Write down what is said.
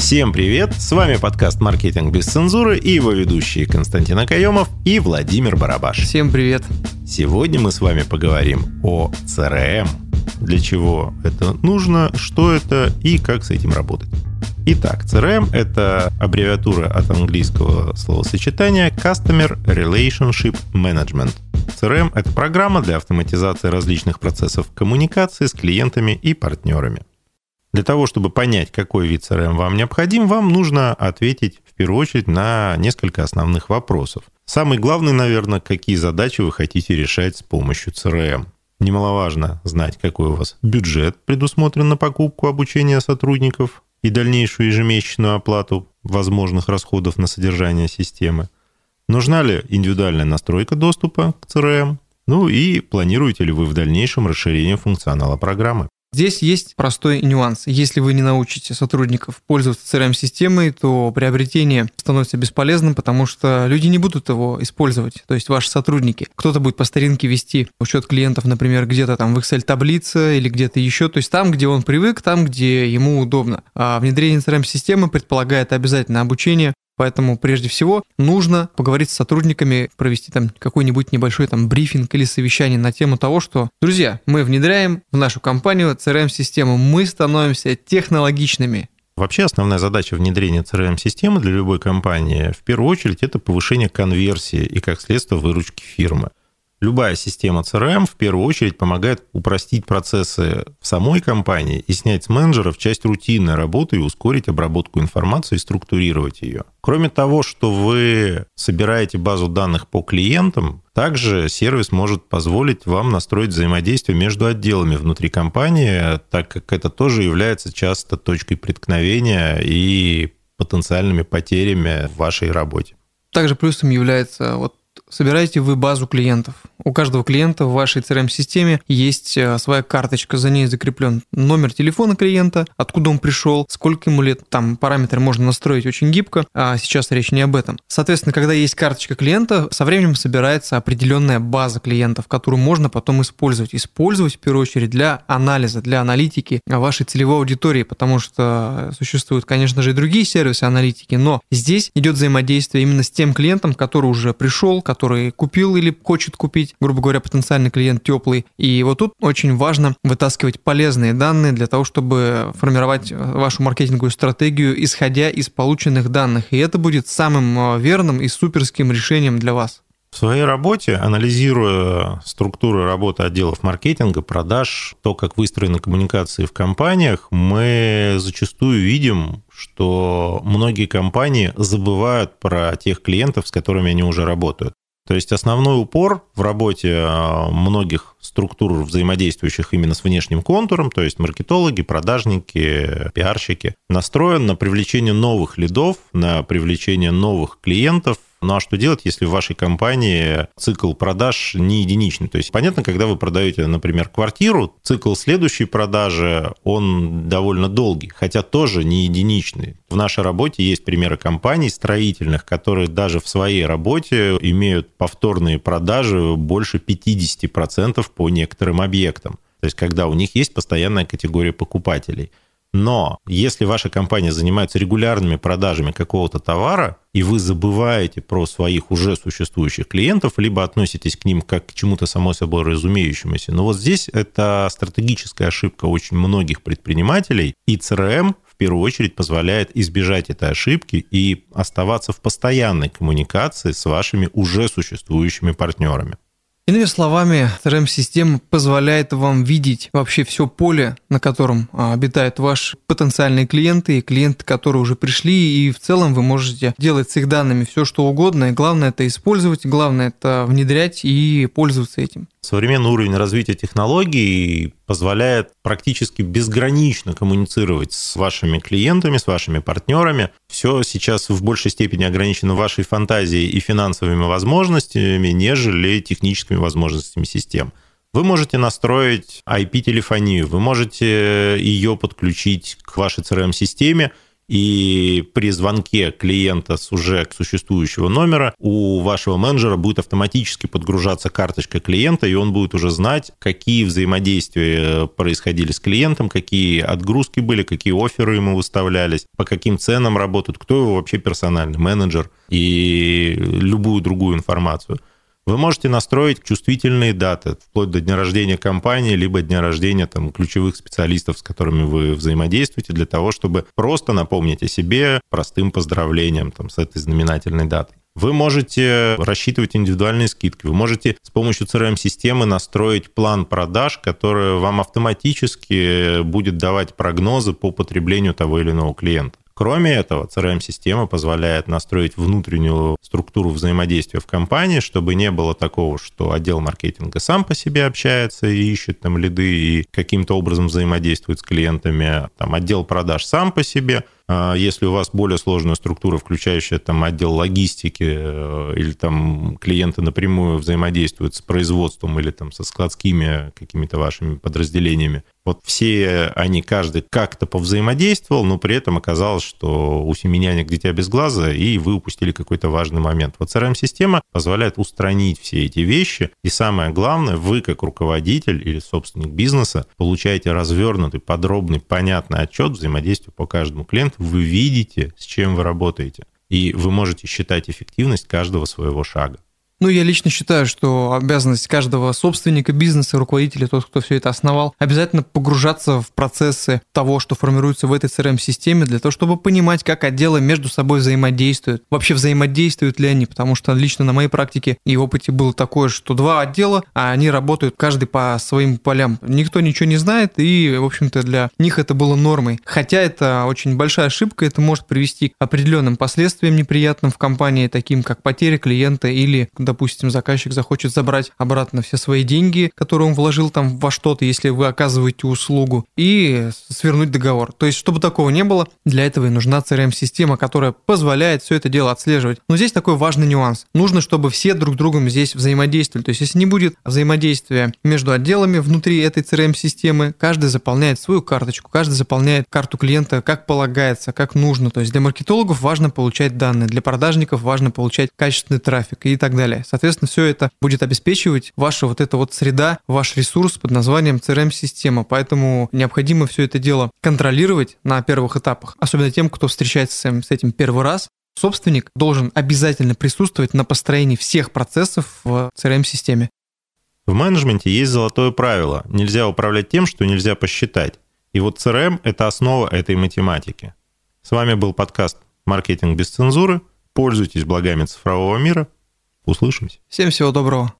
Всем привет! С вами подкаст «Маркетинг без цензуры» и его ведущие Константин Акаемов и Владимир Барабаш. Всем привет! Сегодня мы с вами поговорим о CRM. Для чего это нужно, что это и как с этим работать. Итак, CRM — это аббревиатура от английского словосочетания Customer Relationship Management. CRM — это программа для автоматизации различных процессов коммуникации с клиентами и партнерами. Для того, чтобы понять, какой вид CRM вам необходим, вам нужно ответить в первую очередь на несколько основных вопросов. Самый главный, наверное, какие задачи вы хотите решать с помощью CRM. Немаловажно знать, какой у вас бюджет предусмотрен на покупку обучения сотрудников и дальнейшую ежемесячную оплату возможных расходов на содержание системы. Нужна ли индивидуальная настройка доступа к CRM? Ну и планируете ли вы в дальнейшем расширение функционала программы? Здесь есть простой нюанс. Если вы не научите сотрудников пользоваться CRM-системой, то приобретение становится бесполезным, потому что люди не будут его использовать, то есть ваши сотрудники. Кто-то будет по старинке вести учет клиентов, например, где-то там в Excel-таблице или где-то еще, то есть там, где он привык, там, где ему удобно. А внедрение CRM-системы предполагает обязательно обучение, Поэтому прежде всего нужно поговорить с сотрудниками, провести там какой-нибудь небольшой там брифинг или совещание на тему того, что, друзья, мы внедряем в нашу компанию CRM-систему, мы становимся технологичными. Вообще основная задача внедрения CRM-системы для любой компании в первую очередь это повышение конверсии и, как следствие, выручки фирмы. Любая система CRM в первую очередь помогает упростить процессы в самой компании и снять с менеджеров часть рутинной работы и ускорить обработку информации и структурировать ее. Кроме того, что вы собираете базу данных по клиентам, также сервис может позволить вам настроить взаимодействие между отделами внутри компании, так как это тоже является часто точкой преткновения и потенциальными потерями в вашей работе. Также плюсом является вот собираете вы базу клиентов. У каждого клиента в вашей CRM-системе есть э, своя карточка, за ней закреплен номер телефона клиента, откуда он пришел, сколько ему лет, там параметры можно настроить очень гибко, а сейчас речь не об этом. Соответственно, когда есть карточка клиента, со временем собирается определенная база клиентов, которую можно потом использовать. Использовать в первую очередь для анализа, для аналитики вашей целевой аудитории, потому что существуют, конечно же, и другие сервисы аналитики, но здесь идет взаимодействие именно с тем клиентом, который уже пришел, который купил или хочет купить, грубо говоря, потенциальный клиент теплый. И вот тут очень важно вытаскивать полезные данные для того, чтобы формировать вашу маркетинговую стратегию, исходя из полученных данных. И это будет самым э, верным и суперским решением для вас. В своей работе, анализируя структуру работы отделов маркетинга, продаж, то, как выстроены коммуникации в компаниях, мы зачастую видим, что многие компании забывают про тех клиентов, с которыми они уже работают. То есть основной упор в работе а, многих структур, взаимодействующих именно с внешним контуром, то есть маркетологи, продажники, пиарщики, настроен на привлечение новых лидов, на привлечение новых клиентов, ну а что делать, если в вашей компании цикл продаж не единичный? То есть понятно, когда вы продаете, например, квартиру, цикл следующей продажи, он довольно долгий, хотя тоже не единичный. В нашей работе есть примеры компаний строительных, которые даже в своей работе имеют повторные продажи больше 50% по некоторым объектам. То есть когда у них есть постоянная категория покупателей – но если ваша компания занимается регулярными продажами какого-то товара, и вы забываете про своих уже существующих клиентов, либо относитесь к ним как к чему-то само собой разумеющемуся. Но вот здесь это стратегическая ошибка очень многих предпринимателей, и CRM в первую очередь позволяет избежать этой ошибки и оставаться в постоянной коммуникации с вашими уже существующими партнерами. Иными словами, CRM-система позволяет вам видеть вообще все поле, на котором а, обитают ваши потенциальные клиенты и клиенты, которые уже пришли, и в целом вы можете делать с их данными все, что угодно, и главное это использовать, главное это внедрять и пользоваться этим. Современный уровень развития технологий позволяет практически безгранично коммуницировать с вашими клиентами, с вашими партнерами. Все сейчас в большей степени ограничено вашей фантазией и финансовыми возможностями, нежели техническими возможностями систем. Вы можете настроить IP-телефонию, вы можете ее подключить к вашей CRM-системе, и при звонке клиента с уже существующего номера у вашего менеджера будет автоматически подгружаться карточка клиента, и он будет уже знать, какие взаимодействия происходили с клиентом, какие отгрузки были, какие оферы ему выставлялись, по каким ценам работают, кто его вообще персональный менеджер и любую другую информацию. Вы можете настроить чувствительные даты, вплоть до дня рождения компании, либо дня рождения там, ключевых специалистов, с которыми вы взаимодействуете, для того, чтобы просто напомнить о себе простым поздравлением там, с этой знаменательной датой. Вы можете рассчитывать индивидуальные скидки. Вы можете с помощью CRM-системы настроить план продаж, который вам автоматически будет давать прогнозы по потреблению того или иного клиента. Кроме этого, CRM-система позволяет настроить внутреннюю структуру взаимодействия в компании, чтобы не было такого, что отдел маркетинга сам по себе общается и ищет там лиды и каким-то образом взаимодействует с клиентами, там отдел продаж сам по себе – а если у вас более сложная структура, включающая там отдел логистики э, или там клиенты напрямую взаимодействуют с производством или там со складскими какими-то вашими подразделениями, вот все они, каждый как-то повзаимодействовал, но при этом оказалось, что у семеняник дитя без глаза, и вы упустили какой-то важный момент. Вот CRM-система позволяет устранить все эти вещи, и самое главное, вы как руководитель или собственник бизнеса получаете развернутый, подробный, понятный отчет взаимодействия по каждому клиенту, вы видите, с чем вы работаете, и вы можете считать эффективность каждого своего шага. Ну, я лично считаю, что обязанность каждого собственника бизнеса, руководителя, тот, кто все это основал, обязательно погружаться в процессы того, что формируется в этой CRM-системе, для того, чтобы понимать, как отделы между собой взаимодействуют. Вообще взаимодействуют ли они, потому что лично на моей практике и опыте было такое, что два отдела, а они работают каждый по своим полям. Никто ничего не знает, и, в общем-то, для них это было нормой. Хотя это очень большая ошибка, это может привести к определенным последствиям неприятным в компании, таким как потеря клиента или допустим, заказчик захочет забрать обратно все свои деньги, которые он вложил там во что-то, если вы оказываете услугу, и свернуть договор. То есть, чтобы такого не было, для этого и нужна CRM-система, которая позволяет все это дело отслеживать. Но здесь такой важный нюанс. Нужно, чтобы все друг с другом здесь взаимодействовали. То есть, если не будет взаимодействия между отделами внутри этой CRM-системы, каждый заполняет свою карточку, каждый заполняет карту клиента как полагается, как нужно. То есть, для маркетологов важно получать данные, для продажников важно получать качественный трафик и так далее. Соответственно, все это будет обеспечивать ваша вот эта вот среда, ваш ресурс под названием CRM-система. Поэтому необходимо все это дело контролировать на первых этапах, особенно тем, кто встречается с этим первый раз. Собственник должен обязательно присутствовать на построении всех процессов в CRM-системе. В менеджменте есть золотое правило. Нельзя управлять тем, что нельзя посчитать. И вот CRM – это основа этой математики. С вами был подкаст «Маркетинг без цензуры». Пользуйтесь благами цифрового мира – Услышимся. Всем всего доброго.